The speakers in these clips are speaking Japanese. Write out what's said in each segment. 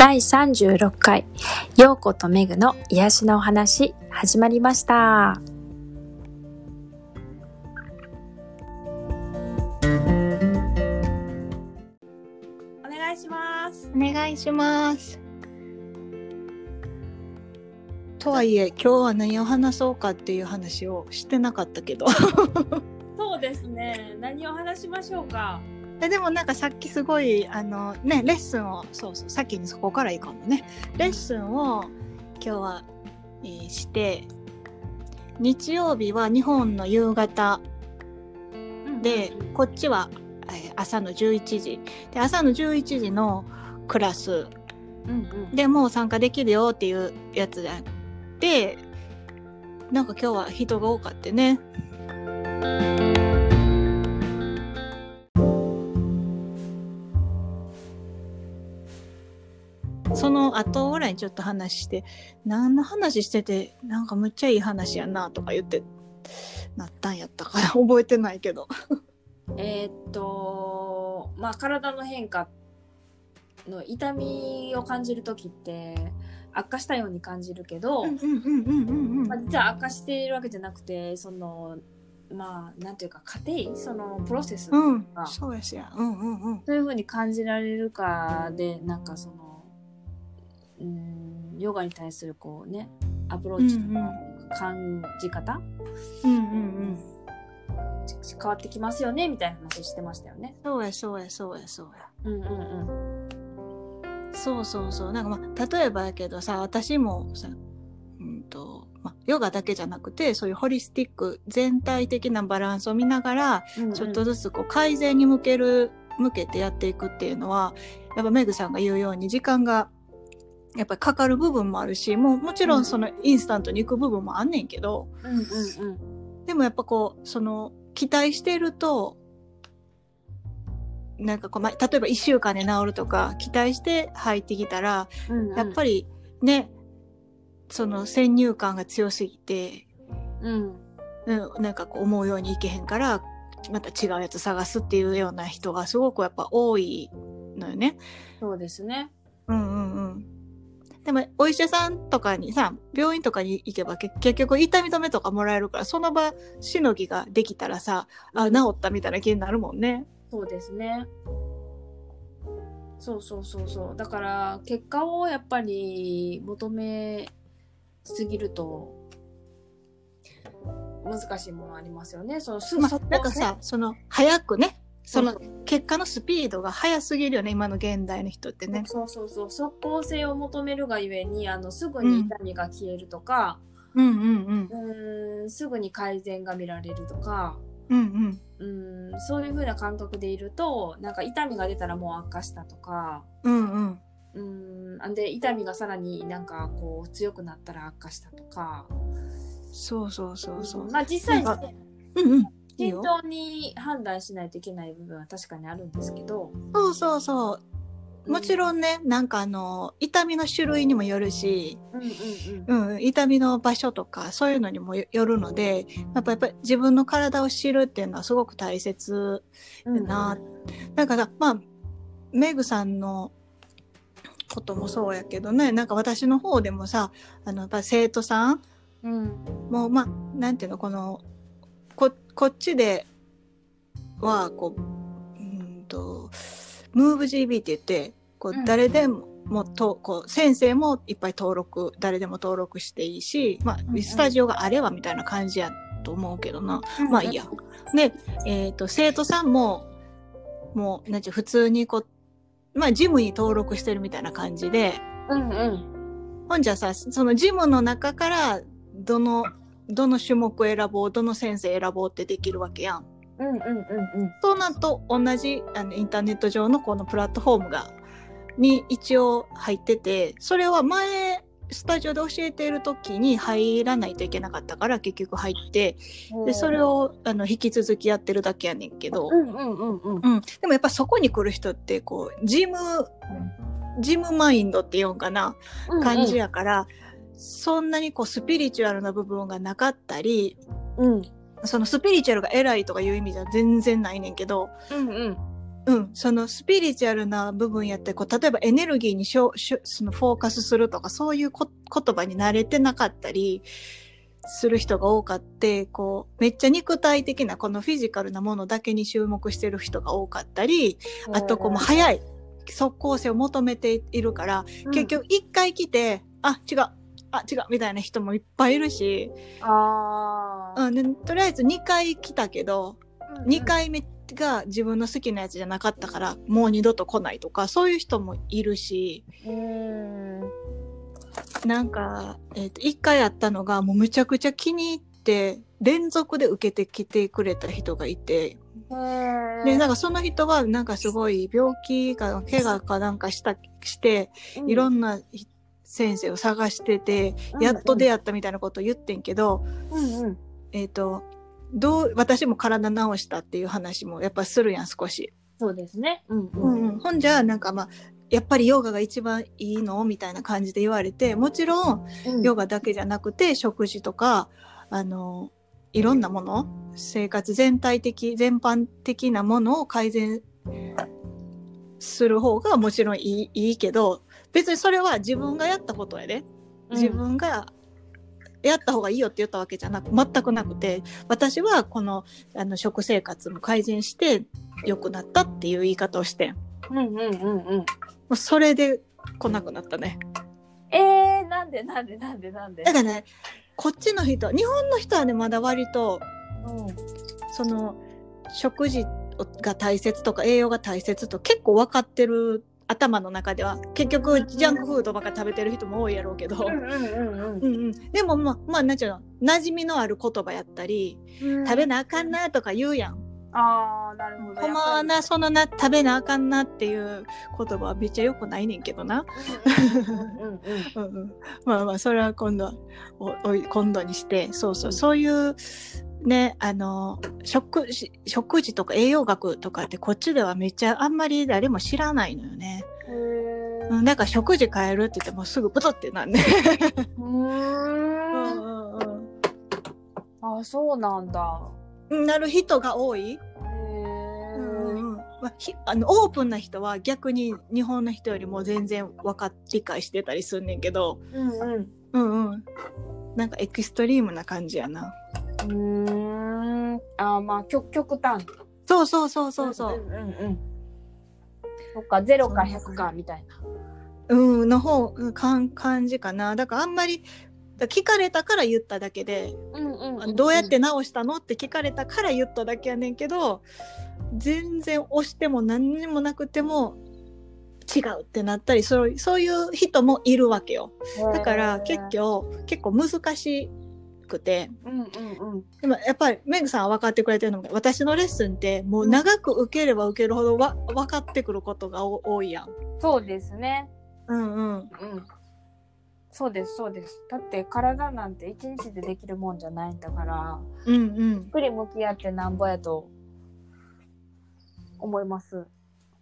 第36回、ようことめぐの癒しのお話、始まりました。お願いします。お願いします。とはいえ今日は何を話そうかっていう話をしてなかったけど そうですね。何を話しましょうか？えでもなんかさっきすごいあのねレッスンをそうそう先にそこから行こうのね。レッスンを今日は、えーして日曜日は日本の夕方でこっちは、えー朝の11時。で朝の11時のクラス。でもう参加できるよっていうやつでなんか今日は人が多かってねの後ぐらいにちょっと話して何の話しててなんかむっちゃいい話やなとか言ってなったんやったから 覚えてないけど。えーっと、まあ、体の変化の痛みを感じるときって悪化したように感じるけど、うんうんうんうんうんまあ、実は悪化しているわけじゃなくてそのまあなんていうか過程そのプロセスうん。が、そうやしや。うんうんうん。そういうふうに感じられるかでなんかそのうんヨガに対するこうねアプローチとうんか感じ方、うんうんうん。ち変わってきますよね？みたいな話してましたよね。そうやそうやそうやそうや。うんうんうん。そうそうそう。なんかまあ例えばやけどさ私もさうんと、まあ、ヨガだけじゃなくてそういうホリスティック全体的なバランスを見ながらうんうん。ちょっとずつこう改善に向ける向けてやっていくっていうのはやっぱメグさんが言うように時間がやっぱりかかる部分もあるしもうもちろんそのインスタントに行く部分もあんねんけどうんうんうんでもやっぱこうその期待してるとなんかこう、まあ、例えば1週間で治るとか期待して入ってきたらうんうんやっぱりね、その先入観が強すぎて、うんうん、なんかこう思うようにいけへんから、また違うやつ探すっていうような人がすごくやっぱ多いのよね。そうですね。うんうんうん。でも、お医者さんとかにさ、病院とかに行けばけ結局痛み止めとかもらえるから、その場しのぎができたらさ、あ、治ったみたいな気になるもんね。そうですね。そうそうそうそう。だから結果をやっぱり求めすぎると難しいものありますよね。そのすぐまあ、なんかさ、その、早くね、その結果のスピードが速すぎるよね、今の現代の人ってね。そうそうそう即効性を求めるがゆえにあのすぐに痛みが消えるとか、うんうんうーん、すぐに改善が見られるとか。うん。うんうーんそういう風な感覚でいるとなんか痛みが出たらもう悪化したとかうん。うんうん。で痛みがさらになんかこう強くなったら悪化したとかそうそうそうそう。まあ実際うんうん。慎重に判断しないといけない部分は確かにあるんですけど。そうそう。そう。もちろんね、なんかあの、痛みの種類にもよるし、うんうんうん。うん、痛みの場所とか、そういうのにもよよるので、やっぱやっぱり自分の体を知るっていうのはすごく大切うんうんなだから、まあ、メグさんのこともそうやけどね、なんか私の方でもさ、あの、やっぱ生徒さんうん。もう、まあ、なんていうの、この、こ、こっちでは、こう、うーんと、ムーブ GB って言って、こうん。う、誰でも、もと、こう、先生もいっぱい登録、誰でも登録していいし、まうんうん。あ、スタジオがあればみたいな感じやと思うけどな。まあいいや。で、えっ、と、生徒さんも、もう、なんちゅう、普通にこう、まあ、ジムに登録してるみたいな感じで、うんうん。ほんじゃさ、そのジムの中から、どの、どの種目選ぼう、どの先生選ぼうってできるわけやん。うんうんうんうん。そうなると、同じあのインターネット上のこのプラットフォームが、に一応入ってて、それは前、スタジオで教えている時に入らないといけなかったから結局入って、で、それをあの引き続きやってるだけやねんけど、うんうんうんうん。うん。でもやっぱそこに来る人って、こう、ジム、ジムマインドって言うんかな、感じやから、そんなにこうスピリチュアルな部分がなかったり、うん。そのスピリチュアルが偉いとかいう意味じゃ全然ないねんけど、うんうん。ううん、そのスピリチュアルな部分やってこう例えばエネルギーにしょしょそのフォーカスするとかそういうこ言葉に慣れてなかったりする人が多かってこうめっちゃ肉体的なこのフィジカルなものだけに注目してる人が多かったりあとこうもう早い即効性を求めているから、結局一回来てあ違うあ違うみたいな人もいっぱいいるし、ああ、うん、でとりあえず2回来たけどうん2回目が自分の好きなやつじゃなかったからもう二度と来ないとかそういう人もいるし。うん。なんか、えー、と1回あったのがもうむちゃくちゃ気に入って連続で受けてきてくれた人がいて。でなんかその人はなんかすごい病気か怪我かなんかしたしていろんんな先生を探しててやっと出会ったみたいなことを言ってんけど、うんうん。えっ、とどう私も体治したっていう話もやっぱするやん少し。そうですね。うんううんんうん、ほんじゃなんかまあやっぱりヨガが一番いいのみたいな感じで言われてもちろんうん。ヨガだけじゃなくて食事とかあのいろんなもの生活全体的全般的なものを改善する方がもちろんいいいいけど別にそれは自分がやったことやで。自分がやった方がいいよって言ったわけじゃなく全くなくて私はこのあの食生活も改善して良くなったっていう言い方をしてもうんうんうんうん。うそれで来なくなったね。えー、なんで？なんで？なんで？なんで？だからねこっちの人日本の人はねまだ割とうん。その食事が大切とか栄養が大切と結構分かってる頭の中では結局ジャンクフードばっか食べてる人も多いやろうけど、でもまあまあなんちゅうの馴染みのある言葉やったり、うん。食べなあかんなとか言うやん。ああ、なるほど。ほんまはなそのな食べなあかんなっていう言葉はめっちゃよくないねんけどな。まあまあそれは今度はおおい今度にしてそうそうそういうねあの食事食事とか栄養学とかってこっちではめっちゃあんまり誰も知らないのよね。うん、だから食事変えるって言ってもすぐプツってなんね。うーん。うんうんああ、そうなんだ。うんなる人が多い。まあ、ひあのオープンな人は逆に日本の人よりも全然分かっ理解してたりすんねんけど、うんうん。うんうん、なんかエクストリームな感じやな。うーん。ああ、まあ、極極端。そうそうそうそうそう。んうんうん。そっか、ゼロか100かみたいな。うん、の方、うんかん感じかな。だからあんまり、だ聞かれたから言っただけで、うんうんどうやって直したのって聞かれたから言っただけやねんけど、全然押しても何にもなくても違うってなったり、そうそういう人もいるわけよ。だから結構、結構難しくて、うんうんうん。でもやっぱりメグさんは分かってくれてるのが、私のレッスンってもう長く受ければ受けるほどわ分かってくることがお多いやん。そうですね。うんうん。うん。そうです、そうです。だって体なんて一日でできるもんじゃないんだから、うんうんゆっ。くり向き合ってなんぼやと思います。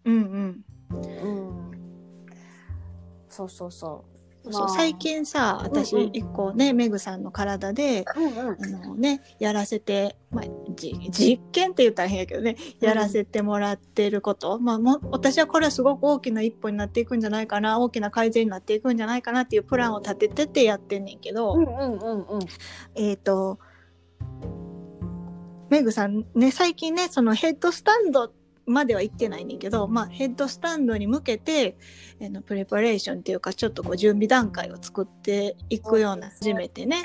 うんうん。うん。そうそうそそうまあ最近さ私うんうん一個ね、メグさんの体でう。うんうん。あのねやらせて、まあ、じ実験って言ったら変やけどねやらせてもらってること、まあも私はこれはすごく大きな一歩になっていくんじゃないかな大きな改善になっていくんじゃないかなっていうプランを立てててやってんねんけど、うんうんうんうん。えっ、とメグさんね最近ねそのヘッドスタンドまでは行ってないねんけど、まあ、ヘッドスタンドに向けてあのプレパレーションっていうかちょっとこう準備段階を作っていくような初めてね。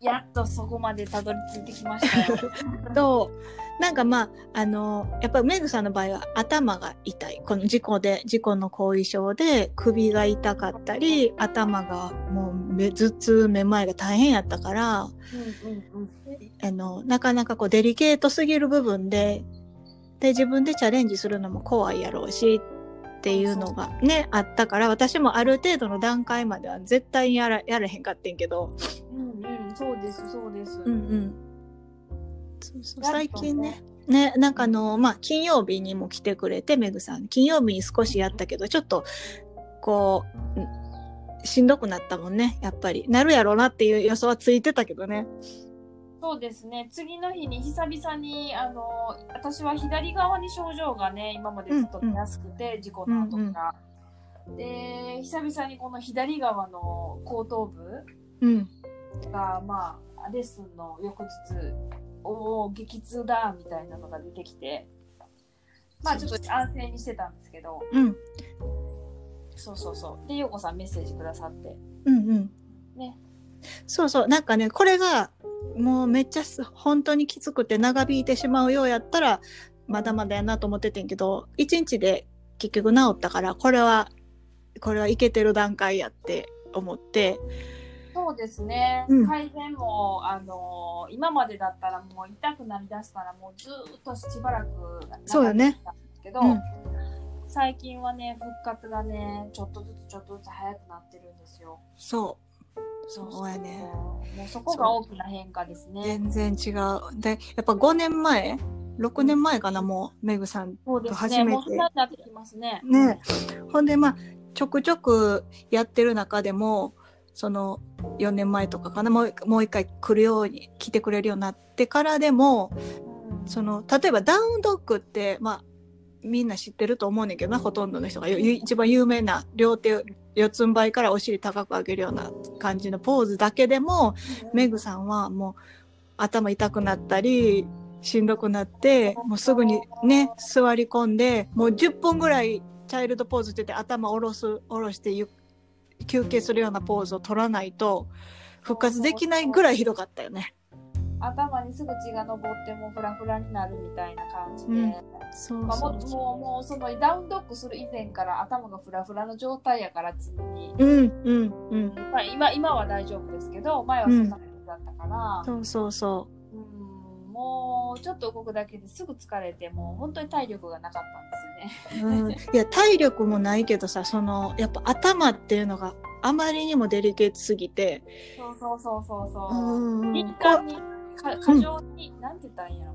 やっとそこまでたどり着いてきましたよ。となんかまああのやっぱりメグさんの場合は頭が痛いこの事故で事故の後遺症で首が痛かったり頭がもうめ頭痛めまいが大変やったからうんうんうん。あのなかなかこうデリケートすぎる部分でで自分でチャレンジするのも怖いやろうしっていうのがねあったから私もある程度の段階までは絶対にやらやれへんかってんけど。うんうん、そうです、そうです。うんうん。そうそう最近ね。ねなんかあのまあ金曜日にも来てくれてメグさん。金曜日に少しやったけどちょっとこうんしんどくなったもんねやっぱり。なるやろうなっていう予想はついてたけどねそうですね次の日に久々にあの私は左側に症状がね今までずっと出やすくて、事故の後から。で久々にこの左側の後頭部うん。がまあレッスンの翌日おお激痛だみたいなのが出てきてまあちょっと安静にしてたんですけどうん。そうそうそうで陽子さんメッセージくださってうんうん。ね。そうそう。なんかね、これが、もうめっちゃす本当にきつくて長引いてしまうようやったら、まだまだやなと思っててんけど、一日で結局治ったから、これは、これはいけてる段階やって思って、そうですね、うん。改善もあの今までだったらもう痛くなりだしたらもうずーっとしばらくそうよねけど、うん。最近はね復活がねちょっとずつちょっとずつ早くなってるんですよ。そう。そうやね。もうそこが大きな変化ですね全然違う。で、やっぱ5年前 ?6 年前かな、もう、メグさん。そうです初めてねもうそんなになってきますねねほんで、まあ、ちょくちょくやってる中でも、その、4年前とかかな、もうもう一回来るように、来てくれるようになってからでも、うんその、例えばダウンドッグって、まあ、みんな知ってると思うねんけどな、ほとんどの人が。ゆ一番有名な、両手、四つん這いからお尻高く上げるような感じのポーズだけでも、メグさんはもう頭痛くなったり、しんどくなって、もうすぐにね、座り込んで、もう10分ぐらいチャイルドポーズって言って頭下ろす、下ろしてゆ休憩するようなポーズを取らないと、復活できないぐらいひどかったよね。頭にすぐ血が上ってもうフラフラになるみたいな感じで、うんそうそううそう。もうもうそのダウンドッグする以前から頭がフラフラの状態やから常に、うん、うん、うん。まあ、今今は大丈夫ですけど前はそんな感じだったから、そうそうそうんもうちょっと動くだけですぐ疲れてもう本当に体力がなかったんですよね。う。うん、いや、体力もないけどさ、その、やっぱ頭っていうのがあまりにもデリケートすぎて、そうそうそうそうそう。うん敏感にか過剰に、なんて言ったらいいんやろ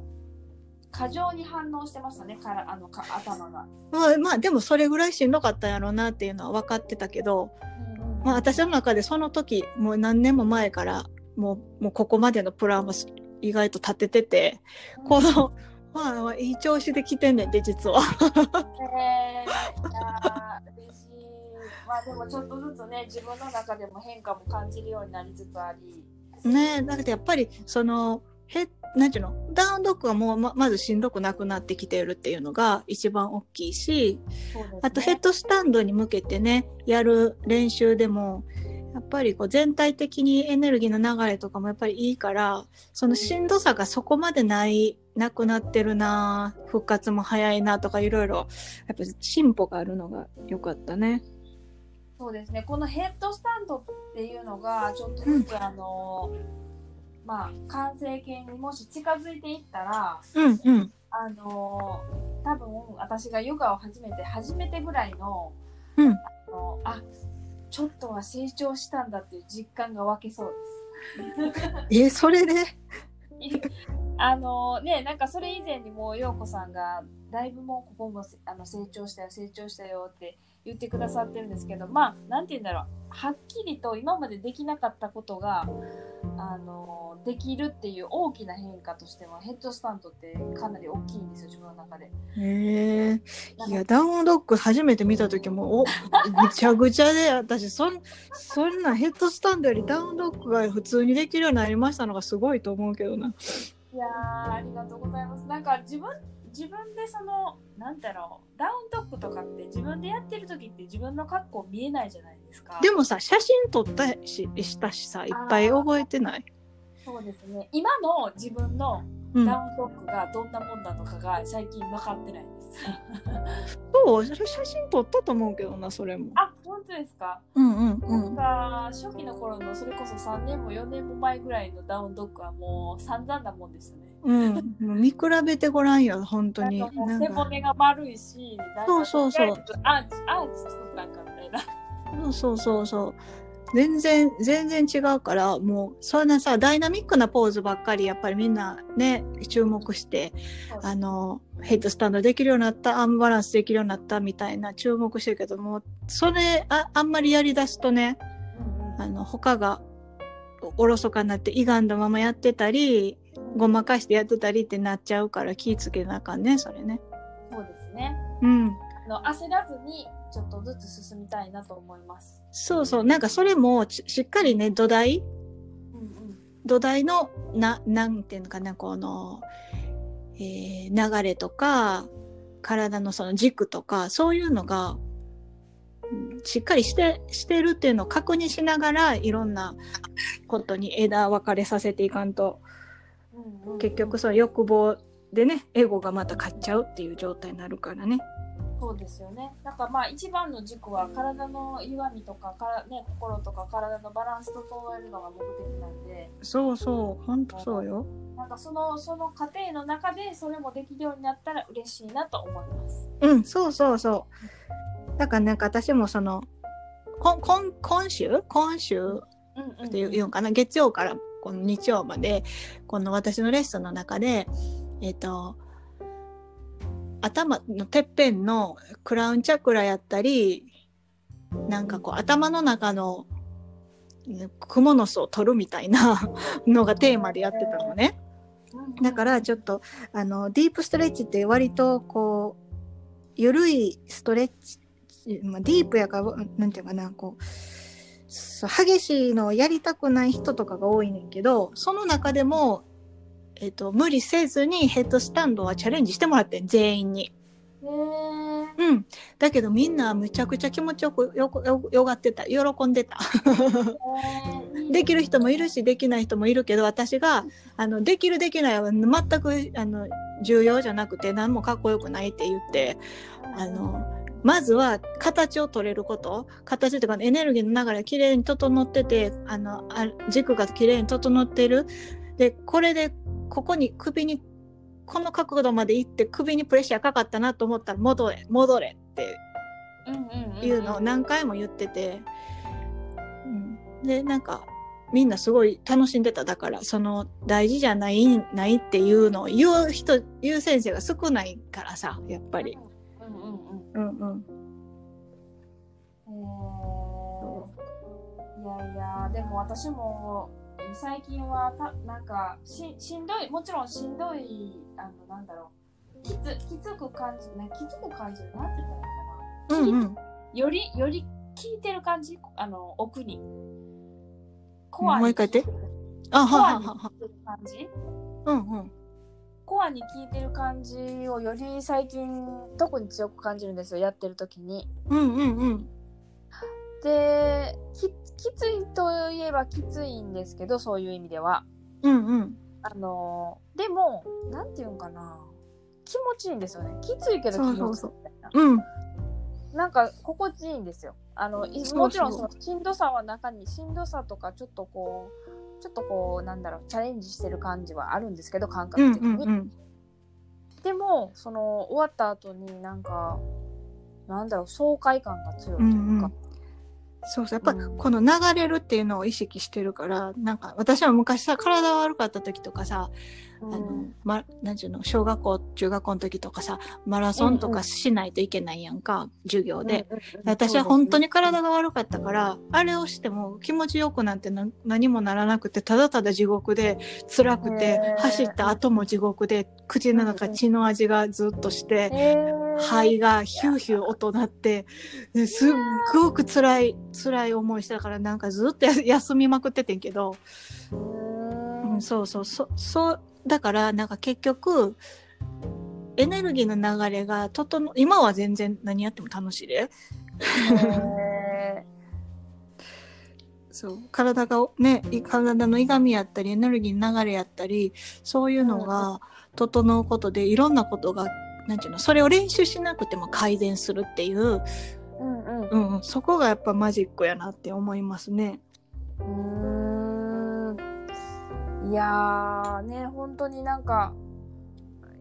過剰に反応してましたねからあのか頭が。まあ、まあ、でもそれぐらいしんどかったんやろうなっていうのは分かってたけど、まあ、私の中でその時もう何年も前からもうもうここまでのプランは意外と立てててこのまあいい調子で来てんねんって実は。えー、いやー嬉しい。まあでもちょっとずつね自分の中でも変化も感じるようになりつつあり。ねだけどやっぱりそのへなんていうのダウンドッグがもうままずしんどくなくなってきてるっていうのが一番大きいしねあとヘッドスタンドに向けてねやる練習でもやっぱりこう全体的にエネルギーの流れとかもやっぱりいいからそのしんどさがそこまでないなくなってるな復活も早いなとかいろいろやっぱ進歩があるのが良かったね。そうですね。このヘッドスタンドっていうのがちょっとずつあの、まあ完成形にもし近づいていったらうんうん。あの多分私がヨガを始めて初めてぐらいのうん。あのあちょっとは成長したんだっていう実感が湧けそうです。えそれで？あのねなんかそれ以前にも陽子さんがだいぶもうここもせあの成長したよ成長したよって言ってくださってるんですけどまあなんて言うんだろうはっきりと今までできなかったことがあのできるっていう大きな変化としてはヘッドスタンドってかなり大きいんですよ自分の中で。へえいやダウンドッグ初めて見た時もおぐちゃぐちゃで私そんそんなヘッドスタンドよりダウンドッグが普通にできるようになりましたのがすごいと思うけどな。いやーありがとうございます。なんか自分自分でそのなんだろうダウンドッグとかって自分でやってる時って自分の格好見えないじゃないですか。でもさ写真撮ったししたしさいっぱい覚えてない？そうですね。今の自分のうんダウンドッグがどんなもんだとかが最近分かってないです。そう写真撮ったと思うけどなそれも。あ本当ですか？うんうんうなんん。か初期の頃のそれこそ3年も4年も前ぐらいのダウンドッグはもう散々なもんでしたね。うん、もう見比べてごらんよ本当に。背骨が丸いし、そうそうそうアーチアーチ作ったんかみたいな。そうそうそうそう。全然、全然違うから、もう、そんなさ、ダイナミックなポーズばっかり、やっぱりみんなね、注目して、あの、ヘッドスタンドできるようになった、アームバランスできるようになったみたいな注目してるけども、それ、ああんまりやり出すとね、あの、他がおろそかになって歪んだままやってたりごまかしてやってたりってなっちゃうから気ぃつけなあかんねそれね。そうですね。うんあの焦らずにちょっとずつ進みたいなと思います。そうそうなんかそれもししっかりね土台？うんうん。土台のななんていうのかなこの、えー流れとか体のその軸とかそういうのが、うんしっかりしてしてるっていうのを確認しながらいろんなことに枝分かれさせていかんとうんうん結局その欲望でねエゴがまた勝っちゃうっていう状態になるからね。そうですよね。なんかまあ一番の軸は体の歪みとかから、ね、心とか体のバランス整えるのが目的なんで、そうそうほんとそうよ。なんかそのその過程の中でそれもできるようになったら嬉しいなと思います。うんそうそうそう。だからなんか私もそのこんこん今週？今週っていうのかな？月曜からこの日曜までこの私のレッスンの中でえっ、と頭のてっぺんのクラウンチャクラやったりなんかこう頭の中の蜘蛛の巣を取るみたいな のがテーマでやってたのね。だからちょっとあのディープストレッチって割とこう緩いストレッチ、まあ、ディープやからなんていうかなこう激しいのをやりたくない人とかが多いねんけどその中でも、えっと無理せずにヘッドスタンドはチャレンジしてもらってん全員に。うん、だけどみんなむちゃくちゃ気持ちよくよくよよがってた。喜んでた。できる人もいるしできない人もいるけど私があのできるできないは全くあの重要じゃなくて何もかっこよくないって言ってあのまずは形を取れること。形というかエネルギーの流れがきれいに整っててあのあ軸がきれいに整ってる。でこれでここに首にこの角度まで行って首にプレッシャーかかったなと思ったら戻れ戻れっていうのを何回も言ってて、うん、でなんかみんなすごい楽しんでた。だからその大事じゃないないっていうのを言う人言う先生が少ないからさやっぱり。うんうんうんうん。うんへーいやいやでも私も最近はたなんかししんどいもちろんしんどいあのなんだろうきつきつく感じねきつく感じるなんて言ったらいいかな、うんうん。よりより効いてる感じ？あの奥に。コアにもう一回言って。あコアにはははは。効いてる感じ？うんうん。コアに効いてる感じをより最近特に強く感じるんですよやってる時に。うんうんうん。でききついといえばきついんですけどそういう意味では。うんうん。あのでもなんていうんかな。気持ちいいんですよね。きついけど気持ちいい。みそうたいなう。ん。なんか心地いいんですよ。あのいそうそう。もちろんそのしんどさは中にしんどさとかちょっとこうちょっとこうなんだろうチャレンジしてる感じはあるんですけど感覚うん的に、うんうん。でもその終わった後になんかなんだろう爽快感が強いというか、うんうんそうそう。やっぱこの流れるっていうのを意識してるからなんか私は昔さ体悪かった時とかさあのうん、ま、なんちゅうの小学校中学校の時とかさマラソンとかしないといけないやんか、授業で、うんうんうん。私は本当に体が悪かったから、あれをしても気持ちよくなんてな何もならなくてただただ地獄で辛くて走った後も地獄で口の中血の味がずっとして、肺がヒューヒュー音鳴ってですっごく辛い辛い思いしたからなんかずっとや休みまくっててんけど、うんん、そうそう。そそうだからなんか結局エネルギーの流れが整今は全然何やっても楽しいで。へそう。体がねい体の歪みやったりエネルギーの流れやったりそういうのが整うことでいろんなことがなんていうのそれを練習しなくても改善するっていう、ーうんうん。うんうん、そこがやっぱマジックやなって思いますね。うーんいやーね本当になんか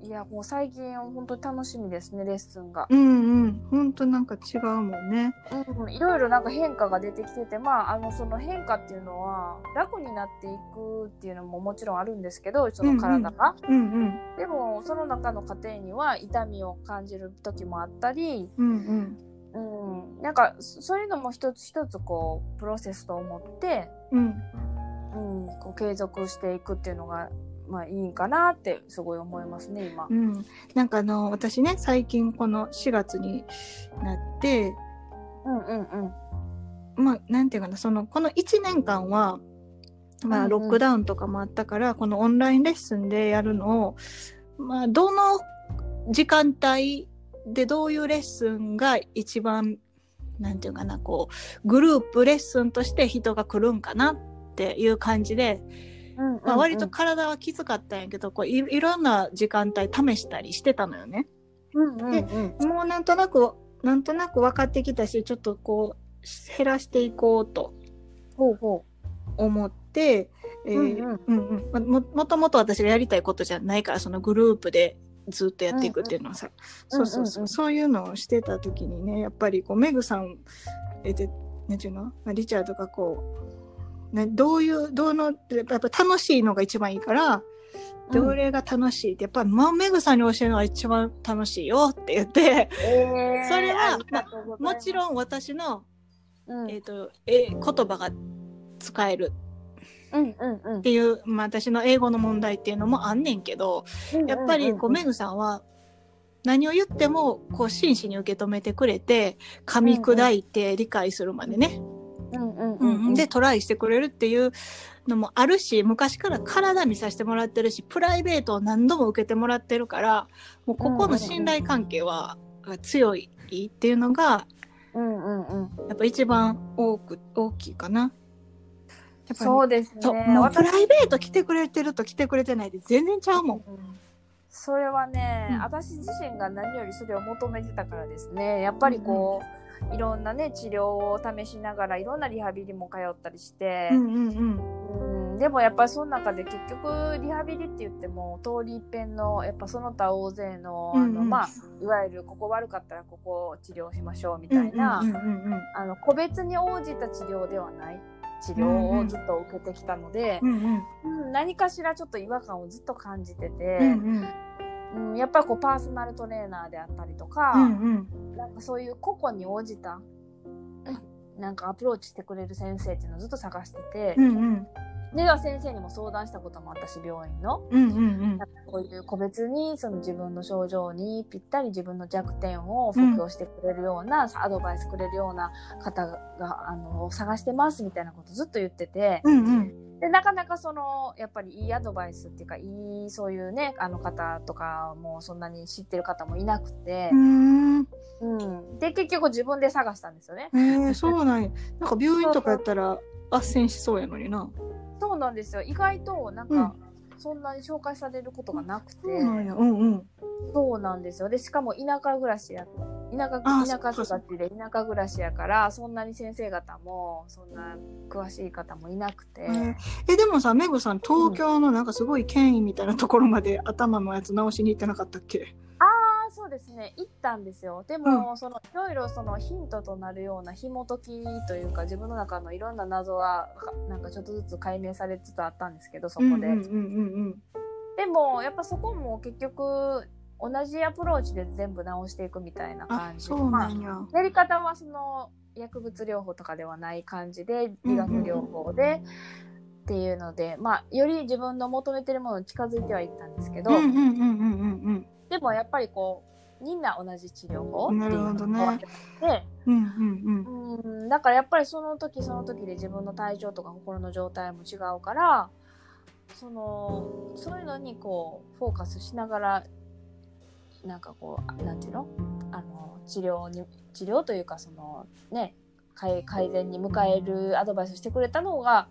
いやもう最近本当に楽しみですねレッスンが、うんうん。ほんとなんか違うもんね。うん、いろいろなんか変化が出てきててまああのその変化っていうのは楽になっていくっていうのももちろんあるんですけどその体が、うんうんでもその中の過程には痛みを感じる時もあったり、うんうん。うん、なんかそそういうのも一つ一つこうプロセスと思ってうんうん、こう継続していくっていうのが、まあいいんかなってすごい思いますね、今う。ん、なんかあの私ね最近この4月になってうんうんうん。まあなんていうかなそのこの1年間はまうんうんあロックダウンとかもあったから、このオンラインレッスンでやるのをまあどの時間帯でどういうレッスンが一番なんていうかなこうグループレッスンとして人が来るんかなっていう感じで、うんまあ、割と体はきつかったんやけどこういいろんな時間帯試したりしてたのよね。うんうんうん。もうなんとなくなんとなく分かってきたしちょっとこう減らしていこうと思って、ももともと私がやりたいことじゃないからそのグループでずっとやっていくっていうのはさ、うんうん。そうそうそう、うんうんうん。そういうのをしてた時にねやっぱりこうメグさんえでなんていうの？まあリチャードがこう、ね、どういうどうのやっぱ楽しいのが一番いいから。う。どれが楽しいってやっぱ、まあ、メグさんに教えるのが一番楽しいよって言って、えーそれはますもちろん私の、うんえっ、と、え言葉が使えるうんうんうんっていう、まあ、私の英語の問題っていうのもあんねんけど、やっぱりこう、メグさんは何を言ってもこう真摯に受け止めてくれて噛み砕いて理解するまでね、うんでトライしてくれるっていうのもあるし昔から体見させてもらってるしプライベートを何度も受けてもらってるからもうここの信頼関係は強いっていうのがうんうんうん。やっぱ一番多く大きいかな。やっぱりそうですね。プ私ライベート来てくれてると来てくれてないで全然ちゃうもん。それはね、うん。私自身が何よりそれを求めてたからですね。やっぱりこう、いろんなね治療を試しながらいろんなリハビリも通ったりして。う、んうんうん。うん。でもやっぱりその中で結局リハビリって言っても通り一遍のやっぱその他大勢の,、うんうん。あのまあいわゆるここ悪かったらここを治療しましょうみたいな、うんうんうんうん。あの個別に応じた治療ではない治療をずっと受けてきたので、うんうん。うん何かしらちょっと違和感をずっと感じてて、うんうんうんやっぱりこうパーソナルトレーナーであったりとか、うん。なんかそういう個々に応じた、なんかアプローチしてくれる先生っていうのをずっと探してて、うんうんでは先生にも相談したこともあったし病院の。うんうんうん。こういう個別にその自分の症状にぴったり自分の弱点を補強してくれるような、アドバイスくれるような方があの探してますみたいなことずっと言ってて、うんうん。でなかなかそのやっぱりいいアドバイスっていうかいいそういうねあの方とかもそんなに知ってる方もいなくて。う、ん。うん、で結局自分で探したんですよね。えー、そうなんや。なんか病院とかやったら斡旋しそうやのにななんですよ。意外となんか、そんなに紹介されることがなくて、そうなんや。うんうん。そうなんですよ。で、しかも田舎暮らしや、田舎、あ田舎育ちで田舎暮らしやから、そんなに先生方も、そんな詳しい方もいなくて。えー。えでもさメグさん東京のなんかすごい権威みたいなところまで頭のやつ直しに行ってなかったっけ？ああ、そうですね。行ったんですよ。でも、その、いろいろそのヒントとなるような紐解きというか、自分の中のいろんな謎は、かなんかちょっとずつ解明されつつあったんですけど、そこで。うんうんうんうんでも、やっぱそこも結局、同じアプローチで全部直していくみたいなあ感じまあや、やり方はその薬物療法とかではない感じで理学療法で、っていうので、まあ、より自分の求めてるものに近づいてはいったんですけど、うんうんうんうんうんでもやっぱりこうみんな同じ治療法っていうなるほどねのが分けてうん。うん。だからやっぱりその時その時で自分の体調とか心の状態も違うからそのそういうのにこうフォーカスしながらなんかこうなんていうの？あの治療に治療というかそのね改改善に迎えるアドバイスしてくれたのが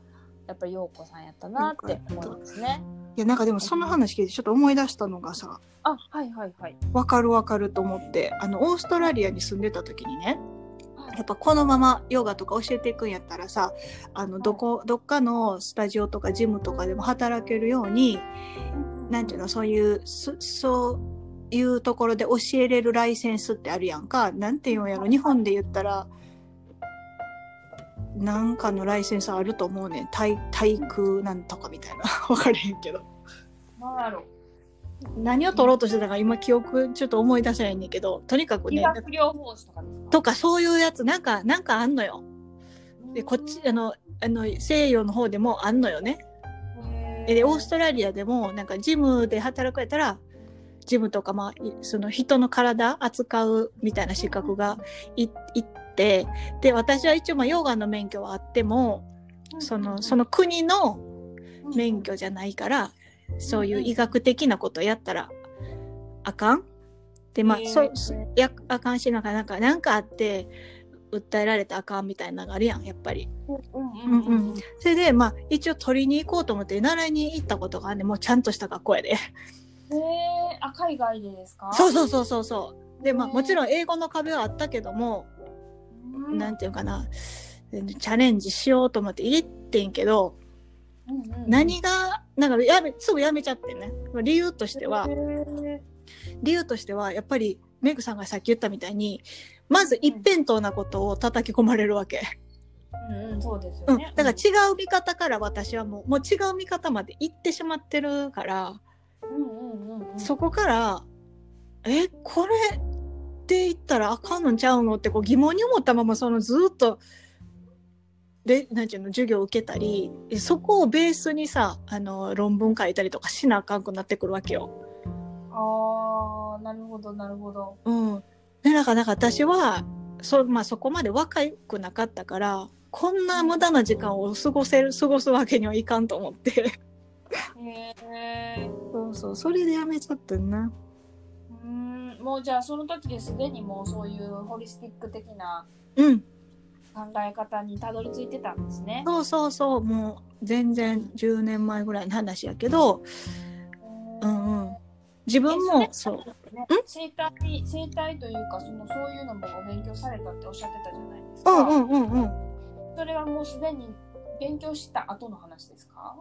やっぱり陽子さんやったなって思いますね。いやなんかでもその話聞いてちょっと思い出したのがさあはいはいはい。わかるわかると思ってあのオーストラリアに住んでた時にねやっぱこのままヨガとか教えていくんやったらさあのどこどっかのスタジオとかジムとかでも働けるようになんていうのそういうそそういうところで教えれるライセンスってあるやんか。なんていうんやろ日本で言ったらなんかのライセンスあると思うねん。体体育なんとかみたいな。分かれへんけどなんだろう。何を取ろうとしてたか今記憶ちょっと思い出せないんだけどとにかくねとかそういうやつなんかなんかあんのよ。でこっちあのあの西洋の方でもあんのよね。でオーストラリアでもなんかジムで働くやったらジムとか、まあ、その人の体扱うみたいな資格がいいってで私は一応まあヨガの免許はあってもそのその国の免許じゃないからそういう医学的なことやったらあかん？でまあ、そやあかんしなんかなんかなんかあって訴えられたらあかんみたいなのがあるやんやっぱり。うんうんそれでまあ一応取りに行こうと思って習いに行ったことがあるねもうちゃんとした学校やで。へえあ海外でですか？そうそうそうそうそう。でまあもちろん英語の壁はあったけども、うん。なんていうかな。チャレンジしようと思って入れてんけど、うんうん何がなんかやめすぐやめちゃってね。理由としては。理由としてはやっぱりメグさんがさっき言ったみたいにまず一辺倒なことを叩き込まれるわけ。うんうん、そうですうん、よね。だから違う見方から私はもうもう違う見方まで行ってしまってるから、うんうんうんうん、そこからえこれって言ったらあかんのんちゃうのってこう疑問に思ったままそのずっとでなんていうの授業を受けたりえそこをベースにさあの論文書いたりとかしなあかんくなってくるわけよ。ああ、なるほど、なるほど。うん、でだからなんか私はそ,、まあ、そこまで若くなかったからこんな無駄な時間を過ごせる過ごすわけにはいかんと思ってへえ。そうそうそれでやめちゃってんな。うん、もうじゃあその時ですでにもうそういうホリスティック的なうん考え方にたどり着いてたんですね。そうそうそうもう全然10年前ぐらいの話やけどうんうん自分もそうね、生態生態というかそのそういうのもお勉強されたっておっしゃってたじゃないですか。うんうんうんうんそれはもうすでに勉強した後の話ですか？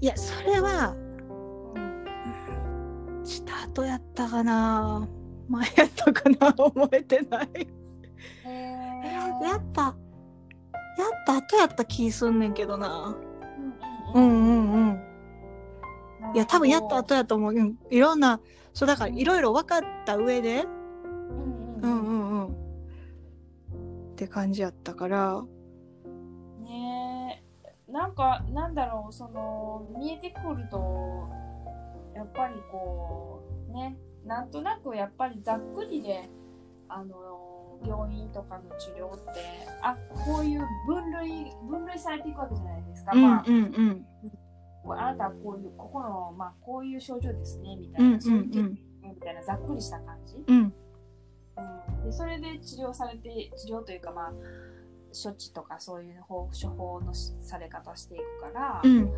いやそれはうん。した後やったかな前やったかな覚えてないへえ。やったやった後やった気すんねんけどな。ううんん。うんうんうん。いや多分やったと。後やと思う、うん、いろんなそうだからいろいろ分かった上で。うんうん。うん。うんうんって感じやったから。ねえ。なんかなんだろうその見えてくるとやっぱりこうね。なんとなくやっぱりざっくりであの病院とかの治療ってあこういう分類分類されていくわけじゃないですか、うんまあうんうん。こうあなたはこういうここの、まあ、こういう症状ですねみたいな、うんうんそういうみたいなざっくりした感じ、うん。うん、でそれで治療されて治療というかまあ処置とかそういう方処方のしされ方していくからうん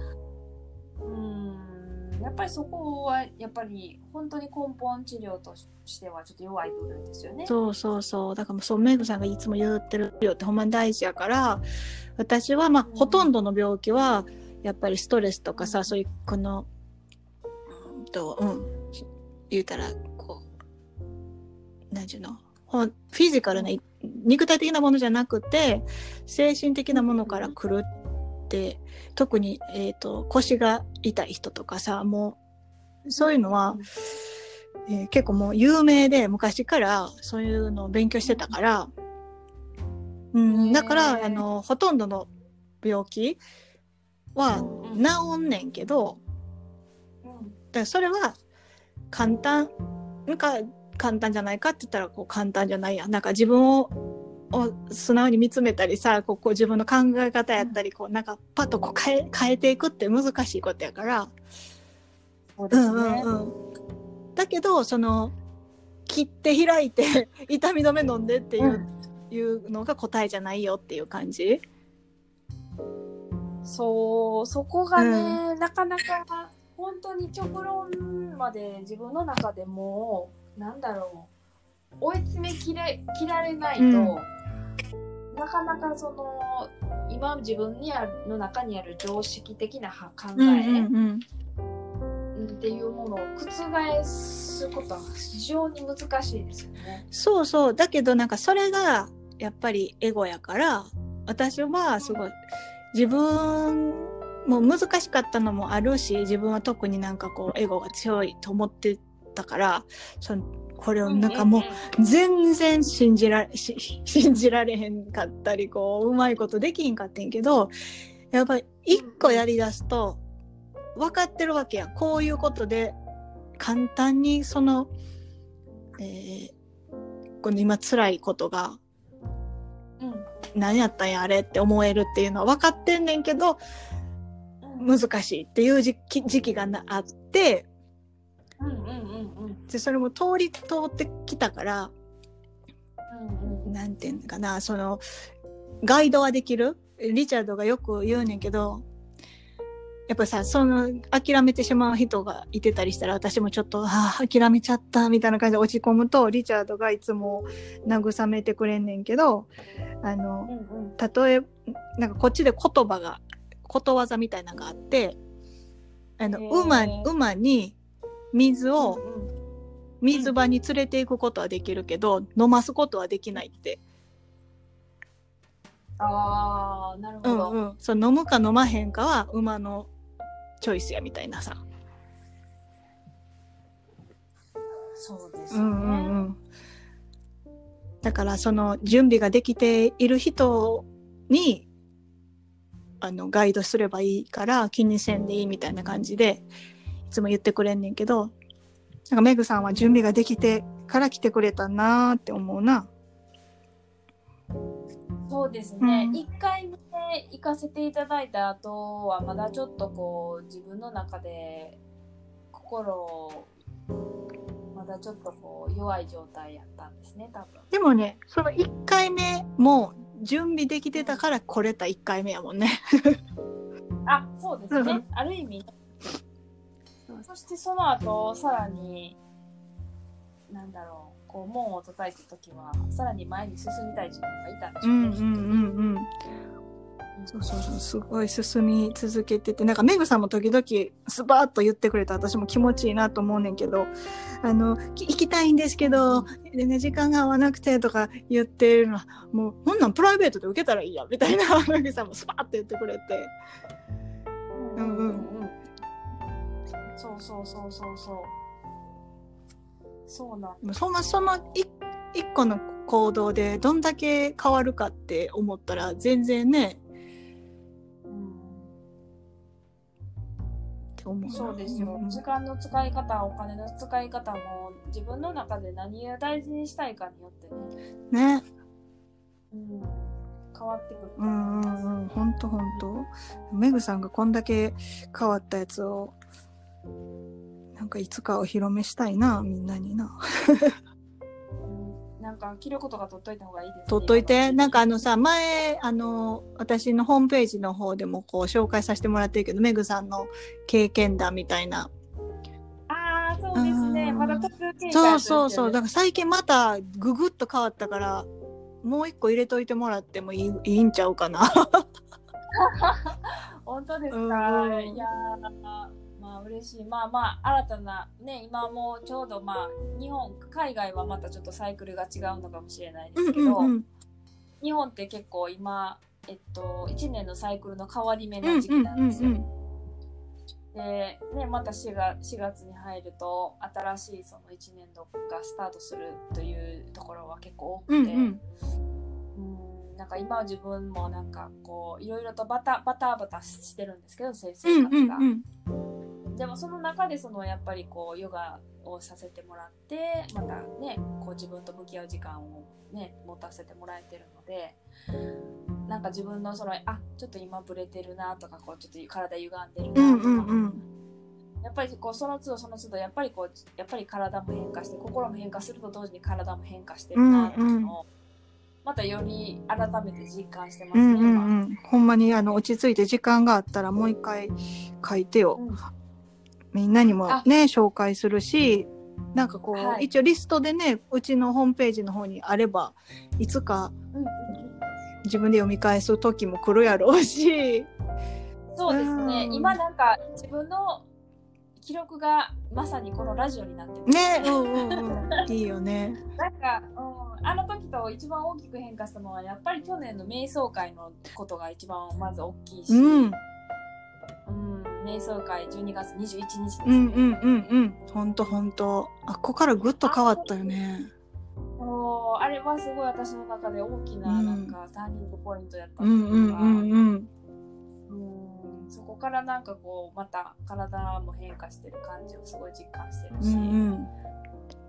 うん。やっぱりそこはやっぱり本当に根本治療としてはちょっと弱い部分ですよね。そうそうそう。だからそうメグさんがいつも言ってるよってほんまに大事やから私はまあ、うんほとんどの病気はやっぱりストレスとかさそういうこのうんとうん。言うたらこう何ていうの？フィジカルな肉体的なものじゃなくて精神的なものから来るって特に、えー、と腰が痛い人とかさもうそういうのは、えー結構もう有名で昔からそういうのを勉強してたから、うん、だからあのほとんどの病気はうん。治んねんけどうん。だからそれは簡単なんか簡単じゃないかって言ったらこう簡単じゃないやん。なんか自分をを素直に見つめたりさこう自分の考え方やったりこうなんかパッとこう変え変えていくって難しいことやから。そうですね。うんうんうん、だけどその切って開いて 痛み止め飲んでっていう,、いうのが答えじゃないよっていう感じ。そうそこがね、なかなか本当に極論まで自分の中でもなんだろう追い詰めきれきられないと、うんなかなかその今自分にあるの中にある常識的な考え、うんうん、っていうものを覆すことは非常に難しいですよね。そうそうだけどなんかそれがやっぱりエゴやから私はすごい自分も難しかったのもあるし自分は特になんかこうエゴが強いと思ってたからそのこれをなんかもう全然信じられし信じられへんかったりこううまいことできんかってんけどやっぱり一個やりだすと分かってるわけやん。こういうことで簡単にその、えー、この今辛いことがうん。うん何やったんやあれって思えるっていうのは分かってんねんけどうん。難しいっていう時期時期がなあってでそれも通り通ってきたからうんうん。なんていうのかなそのガイドはできる？リチャードがよく言うねんけどやっぱさその諦めてしまう人がいてたりしたら私もちょっとああ諦めちゃったみたいな感じで落ち込むとリチャードがいつも慰めてくれんねんけどあのうんうん。例えなんかこっちで言葉がことわざみたいなのがあってあの馬馬に水をうんうん。水場に連れて行くことはできるけど、飲ますことはできないって、ああなるほど、うんうん、そう飲むか飲まへんかは馬のチョイスやみたいなさ、そうですよね、うんうんうん、だからその準備ができている人にあのガイドすればいいから気にせんでいいみたいな感じでいつも言ってくれんねんけどなんかメグさんは準備ができてから来てくれたなーって思うな。そうですね、うん。一回目行かせていただいた後はまだちょっとこう自分の中で心をまだちょっとこう弱い状態やったんですね多分。でもねその1回目も準備できてたから来れた1回目やもんね。あそうですね、うん。ある意味そしてその後さらになんだろうこう門を叩いた時はさらに前に進みたい自分がいたんでしょうね、うんうんうんうん。そうそうそうすごい進み続けててなんかメグさんも時々スバーッと言ってくれた私も気持ちいいなと思うねんけどあのき行きたいんですけど、でね、時間が合わなくてとか言ってるのはもうこんなんプライベートで受けたらいいやみたいなメグさんもスバーッと言ってくれて。うんうんんそうそうそうそうそう。そうなんそんなそのい一個の行動でどんだけ変わるかって思ったら全然ねって思うな。そうですよ、ん時間の使い方お金の使い方も自分の中で何を大事にしたいかによってね、ね。うん、変わってくるとうんうんうん。ほんとほんとメグさんがこんだけ変わったやつをなんかいつかお披露目したいなみんなにな。う んなんか記録とか取っといた方がいいですね取っといて。なんかあのさ前あの私のホームページの方でもこう紹介させてもらってるけどメグさんの経験談みたいな。ああそうですね。うん。まだ途中経過そうそうそう。だだから最近またググッと変わったから、もう一個入れといてもらってもいいいいんちゃうかな。本当ですか、うん。いやーまあ嬉しい。まあまあ新たなね今もうちょうどまあ日本海外はまたちょっとサイクルが違うのかもしれないですけど、うん日本って結構今えっと1年のサイクルの変わり目うんの時期なんですよ。うんで、ね、また 4, 月4月に入ると新しいその1年度がスタートするというところは結構多くて、うんうん。うんなんか今は自分もなんかこういろいろとバタバタバタしてるんですけど生うん活が、うん。うんでもその中でそのやっぱりこうヨガをさせてもらってまたねこう自分と向き合う時間をね持たせてもらえてるのでなんか自分のそのあちょっと今ブレてるなとかこうちょっと体歪んでるうんなとか、うんうんやっぱりこうその都度その都度やっぱりこうやっぱり体も変化して心も変化すると同時に体も変化してるなっていうのを、またより改めて実感してますね、うんうん今うん。ほんまにあの落ち着いて時間があったらもう一回書いてよ。うんみんなにもあ。ね紹介するしなんかこう、はい。一応リストでねうちのホームページの方にあればいつか自分で読み返す時も来るやろうし。そうですね。うん。今なんか自分の記録がまさにこのラジオになってます。ね、うんうんうん、いいよね。なんか、うん、あの時と一番大きく変化したのはやっぱり去年の瞑想会のことが一番まず大きいし、うん、うん瞑想会12月21日ですね。うんうんうんうん。ほんとほんと。あここからぐっと変わったよね。そうあれはすごい私の中で大きなうんなんかターニングポイントやったうというか、んうんうんうん。うんそこからなんかこうまた体も変化してる感じをすごい実感してるし、うんうん。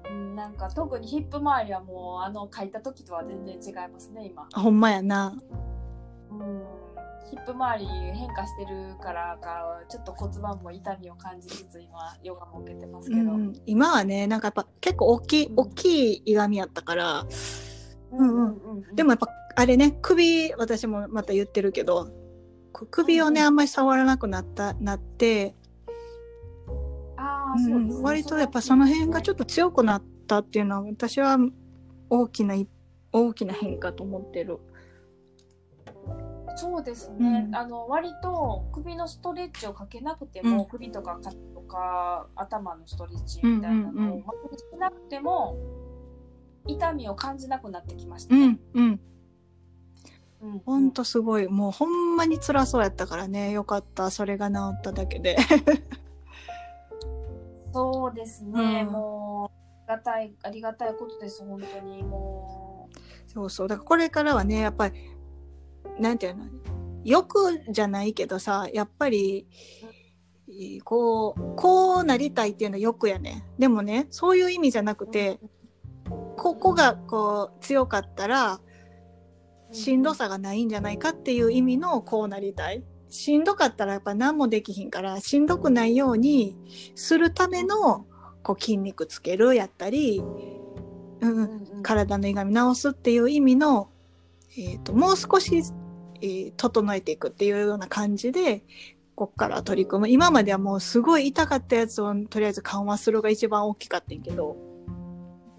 うんなんか特にヒップ周りはもうあの書いた時とは全然違いますね今、ほんまやな。うん、ヒップ周り変化してるからかちょっと骨盤も痛みを感じつつ今ヨガも受けてますけど、うんうん、今はねなんかやっぱ結構大きい大きい歪みやったからうんうんうんでもやっぱあれね首私もまた言ってるけど首をね、あんまり触らなくなったなって、あうん割とやっぱその辺がちょっと強くなったっていうのは私は大きない大きな変化と思ってる。そうですね、うん。あの割と首のストレッチをかけなくても、うん。首とか肩とか頭のストレッチみたいなのを、うんうんうん。まあしなくても痛みを感じなくなってきましたね。うんうん。うんほんとすごい。もうほんまに辛そうやったからね。よかった。それが治っただけで。そうですね、うん。もうありがたいありがたいことです。本当にもそうそう。だからこれからはね、やっぱり、なんていうの、欲じゃないけどさ、やっぱり、こう、こうなりたいっていうのは欲やね。でもね、そういう意味じゃなうくて、ここがこう強かったら、しんどさがないんじゃないかっていう意味のこうなりたい。しんどかったらやっぱ何もできひんから、しんどくないようにするためのこう筋肉つけるやったり、うん体の歪み直すっていう意味の、えー、ともう少し、えー整えていくっていうような感じでこっから取り組む。今まではもうすごい痛かったやつをとりあえず緩和するが一番大きかったんやけど。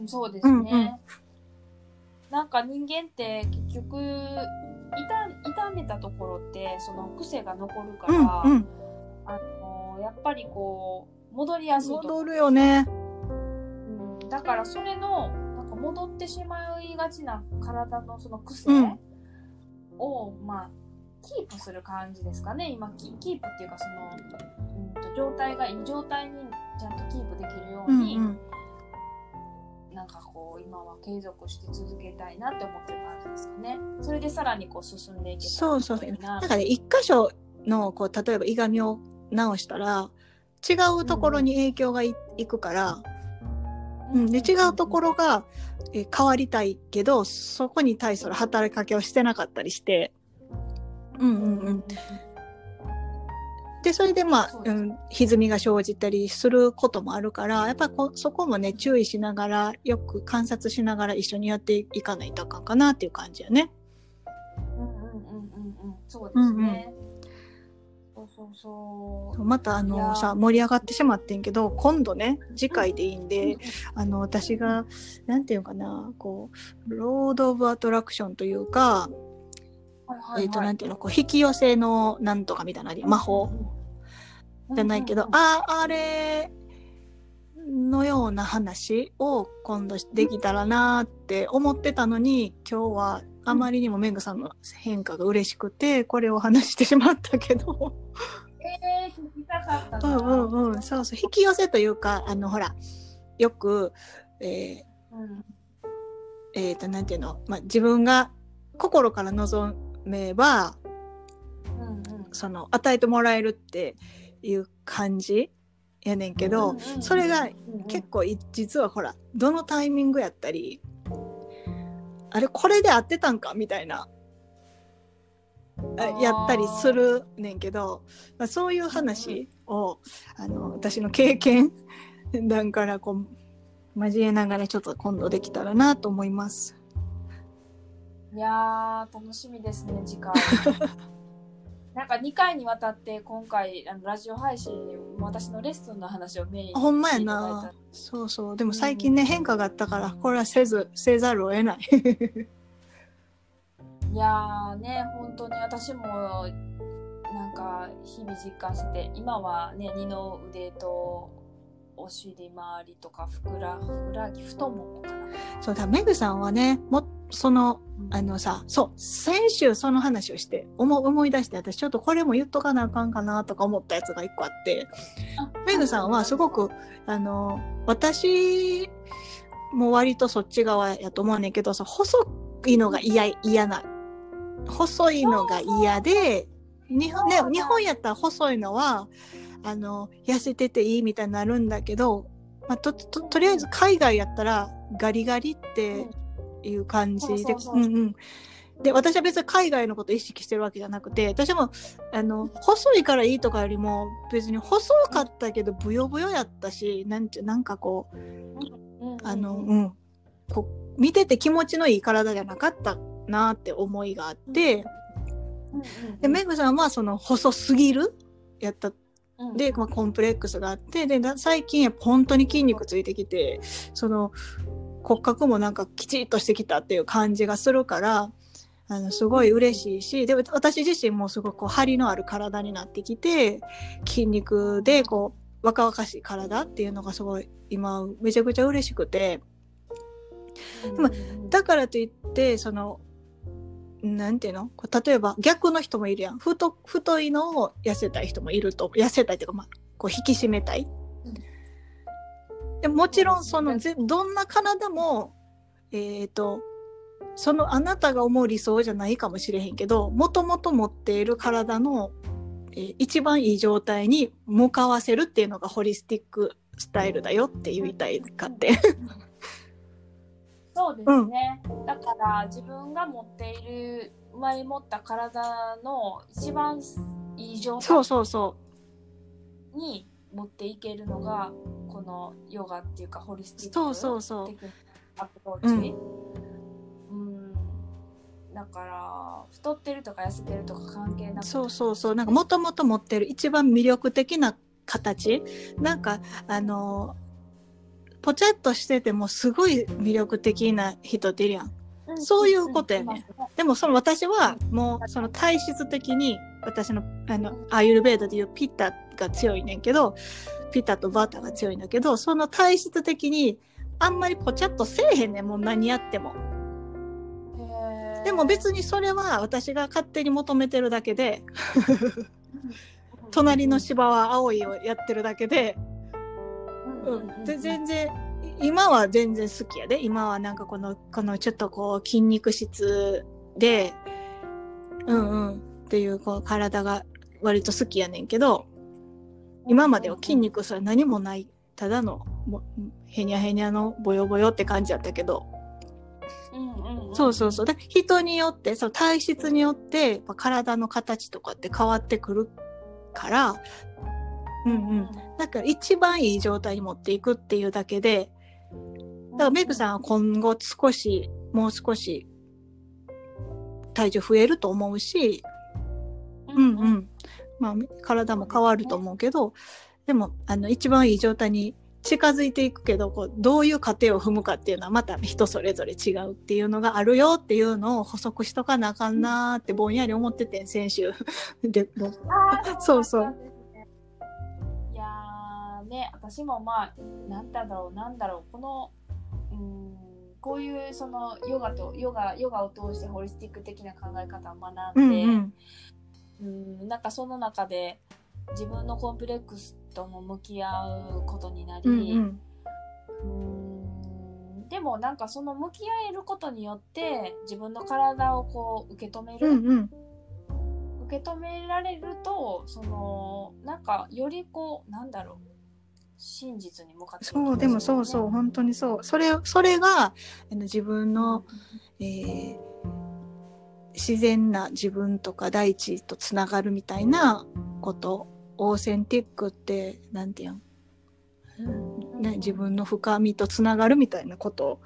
そうですね、うんうん。なんか人間って結局痛痛めたところってその癖が残るから、うんうん。あのやっぱりこう戻りやすいと戻るよね。うん。だからそれのなんか戻ってしまいがちな体のその癖うんを、まあキープする感じですかね。今キキープっていうかその、うんと、状態がいい状態にちゃんとキープできるよううんに、うん。なんかこう今は継続して続けたいなって思ってる感じですかね。それでさらにこう進んでいけたらそうそうそう。いいなだからね一箇所のこう例えばいがみを直したら違うところに影響がい,、くから、うん、で違うところが、えー変わりたいけどそこに対する働きかけをしてなかったりして。うんうんうん。でそれでまあそうん、歪みが生じたりすることもあるからやっぱりこそこもね注意しながらよく観察しながら一緒にやっていかないとあかんかなっていう感じやね。うんうんうんうんうん。そうですね、そうそうそう。またあのさ盛り上がってしまってんけど今度ね次回でいいんであの私がなんていうかなこうロード・オブ・アトラクションとい。うか、えっ、となんていうのこう引き寄せのなんとかみたいな魔法。じゃないけど、ああれのような話を今度できたらなーって思ってたのに今日はあまりにもメグさんの変化が嬉しくてこれを話してしまったけど。えー、聞きたかったうな。んうんうん。そうそう。引き寄せというかあのほらよくえーうん。えーとなんていうの、まあ、自分が心から望めばうんうん。その与えてもらえるっていう感じやねんけど、それが結構い実はほらどのタイミングやったりあれこれで合ってたんかみたいなやったりするねんけど、まあ、そういう話をあの私の経験談からこう交えながらちょっと今度できたらなと思います。いやー楽しみですね次回 なんか2回にわたって今回あのラジオ配信私のレッスンの話をメインにあほんまやなた。そうそう。でも最近ね、変化があったから、これはせず、せざるを得ない。いやーね本当に私もなんか日々実感してて今はね二の腕とお尻周りとかふくらふくらはぎ太ももかなそうだ、メグさんはね、も、その、あのさ、そう、先週その話をして、思思い出して、私ちょっとこれも言っとかなあかんかなとか思ったやつが一個あって、メグさんはすごく、あの、私も割とそっち側やと思うねんけど、さ細いのが嫌、嫌な。細いのが嫌で、日本、ね、日本やったら細いのは、あの、痩せてていいみたいになるんだけど、まあ、と、と、とりあえず海外やったらガリガリっていう感じで。で、私は別に海外のこと意識してるわけじゃなくて、私も、あの、細いからいいとかよりも、別に細かったけど、ブヨブヨやったし、なんて、なんかこう、うんあの、うん。こう、見てて気持ちのいい体じゃなかったなって思いがあって、で、メグさんはその細すぎるやった。うん。で、まあ、コンプレックスがあって、で、だ最近本当に筋肉ついてきて、その骨格もなんかきちっとしてきたっていう感じがするから、あの、すごい嬉しいし、で、私自身もすごくこう張りのある体になってきて、筋肉でこう、若々しい体っていうのがすごい今めちゃくちゃ嬉しくて、でもだからといって、その、なんていうの？こう例えば逆の人もいるやん。太、太いのを痩せたい人もいると。痩せたいっていうか、まあ、こう引き締めたい。でもちろん、その、ぜどんな体も、えっ、と、そのあなたが思う理想じゃないかもしれへんけど、もともと持っている体の、えー一番いい状態に向かわせるっていうのがホリスティックスタイルだよって言いたいかって。そうですね、だから自分が持っている生まれ持った体の一番いい状態そうそうそう。に持っていけるのがこのヨガっていうかホリスティックそうそうそう。アプローチ。うん。だから太ってるとか痩せてるとか関係なく。そうそうそう。なんかもともと持ってる一番魅力的な形。なんか、あのぽちゃっとしててもすごい魅力的な人っているやん。うん。そういうことやね。うん。でもその私はもうその体質的に私のあのアーユルベーダでいうピッタが強いねんけど、ピッタとバータが強いんだけど、その体質的にあんまりぽちゃっとせえへんねん、もう何やっても。でも別にそれは私が勝手に求めてるだけで、隣の芝は青いをやってるだけで、うん、で全然今は全然好きやで。今はなんかこのこのちょっとこう筋肉質でうんうんっていうこう体が割と好きやねんけど今までは筋肉すら何もないただのもへにゃへにゃのボヨボヨって感じやったけど。そうそうそう。で人によってそう体質によって体の形とかって変わってくるから。うんうん。だから一番いい状態に持っていくっていうだけで、だからメグさんは今後少し、もう少し体重増えると思うし、うんうん。まあ体も変わると思うけど、でもあの一番いい状態に近づいていくけど、こうどういう過程を踏むかっていうのはまた人それぞれ違うっていうのがあるよっていうのを補足しとかなあかんなーってぼんやり思っててん、先週。で、もそうそう。いやーね、私もまあ、なんだろう、なんだろう、この、うん、こういうそのヨガと、ヨガ、ヨガを通してホリスティック的な考え方を学うんで、んうん、なんかその中で自分のコンプレックスとも向き合うことになり、うん。うんうんでもなんかその向き合えることによって自分の体をこう受け止める、うんうん。受け止められるとそのなんかよりこうなんだろう真実に向かっていくそう、でもそうそう、本当にそう。それ、それが、自分の、えー自然な自分とか大地とつながるみたいなこと、オーセンティックって、なんていうん、うんね、自分の深みとつながるみたいなこと？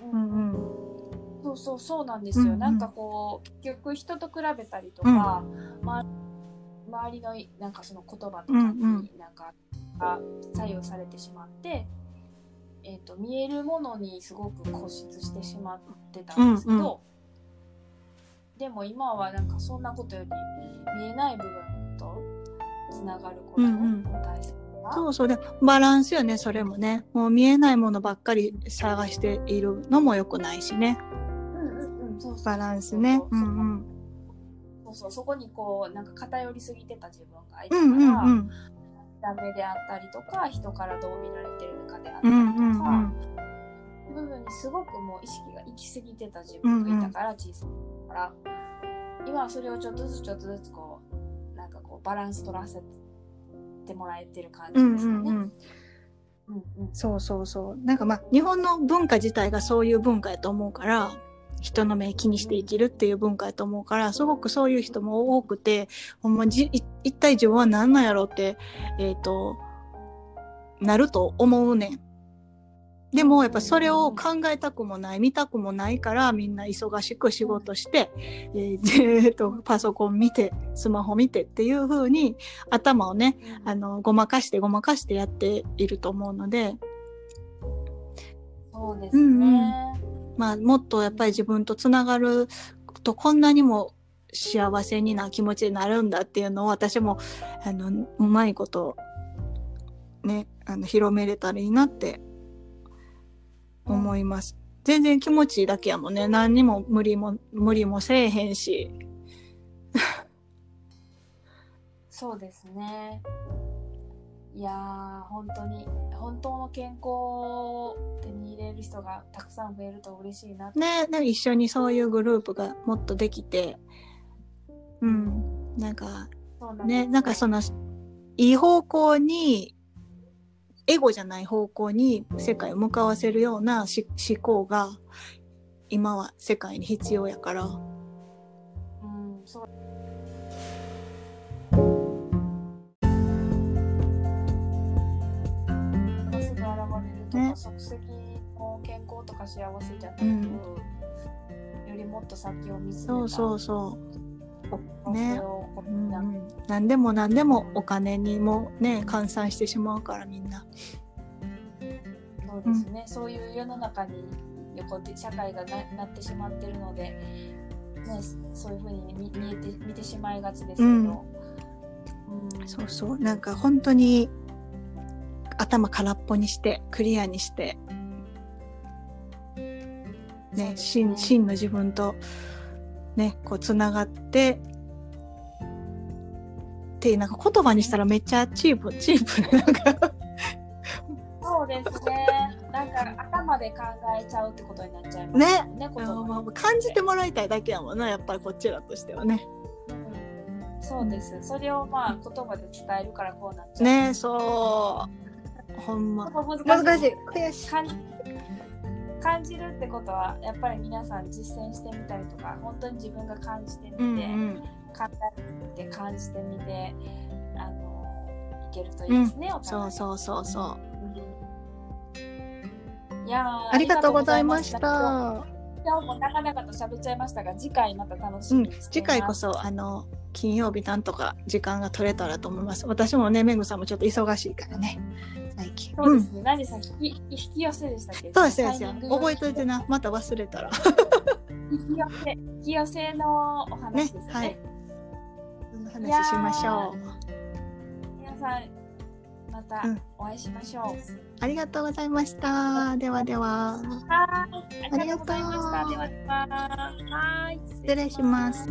うんうん。うん。そうそうそうなんですよ、うんうん。なんかこう結局人と比べたりとか、ま周りのなんかその言葉とかうんうん。になんかが左右されてしまって、えー、と見えるものにすごく固執してしまってたんですけど、でも今はなんかそんなことより見えない部分とつながることうんうん。の大切さ、そうそう。で、バランスよね、それもね。もう見えないものばっかり探しているのも良くないしね。バランスね。そう。うんうん。そうそう。そこにこうなんか偏りすぎてた自分がいたから、うんうんうん。ダメであったりとか人からどう見られてるかであったりとか、うんうんうん部分にすごくもう意識が行き過ぎてた自分がいたから、小さいから。今はそれをちょっとずつちょっとずつこうなんかこうバランス取らせてもらえてる感じうんですよね。うんうんうん。うんそうそうそう。なんかまあ日本の文化自体がそういう文化やと思うから人の目気にして生きるっていう文化やと思うからすごくそういう人も多くてほんまじい一体自分は何なんやろうってえっ、となると思うねん。でもやっぱそれを考えたくもない見たくもないからみんな忙しく仕事して、えーえーとパソコン見てスマホ見てっていう風に頭をねあのごまかしてごまかしてやっていると思うのでそうですね。まあ、もっとやっぱり自分とつながるとこんなにも幸せにな気持ちになるんだっていうのを私もあのうまいことねあの広めれたらいいなって思います。全然気持ちいいだけやもんね何にも無理も無理もせえへんしそうですね。いやー、本当に、本当の健康を手に入れる人がたくさん増えると嬉しいな。ねね一緒にそういうグループがもっとできてうんなんかね、なんかその、いい方向に、エゴじゃない方向に世界を向かわせるようなし思考が、今は世界に必要やから。うん、そう。すぐ現れるとか、ね即席の健康とか幸せじゃなく、うんよりもっと先を見つめたそうそうそね。う。うんん、何でも何でもお金にもね、換算してしまうからみんな。そうですね、そういう世の中に横で社会がななってしまってるので、ね、そういうふうに見見えて見てしまいがちですけど、うん。うん。そうそう。なんか本当に頭空っぽにして、クリアにして、ね、です真、真の自分と、ね、こう、つながって、って、なんか言葉にしたらめっちゃチープ、チープな、なんか、そうですね。なんか頭で考えちゃうってことになっちゃいますよね。ね感じてもらいたいだけやもんな、やっぱりこっちらとしてはね。うんそうです。それをまあ言葉で伝えるからこうなっちゃう。ねそう。ほんま。難しい。難しい。悔しい。感じるってことはやっぱり皆さん実践してみたりとか本当に自分が感じてみて、うんうん。考えて感じてみてあのいけるといいですね、お互いそうそうそうそう。いやーありがとうございました。今日も長々と喋っちゃいましたが次回また楽しうんみにしています、次回こそ、あの、金曜日なんとか時間が取れたらと思います。私もね、めぐさんもちょっと忙しいからね、最近。そうですね、何さん引き引き寄せでしたっけ？そうです、そうです。覚えといてな。また忘れたら。引き寄せ引き寄せのお話ですよね。はい。そんな話しましょう。皆さんまたうん。お会いしましょう、ありがとうございました。ではでは、はい。ありがとうございました。ではでは。はい。失礼します。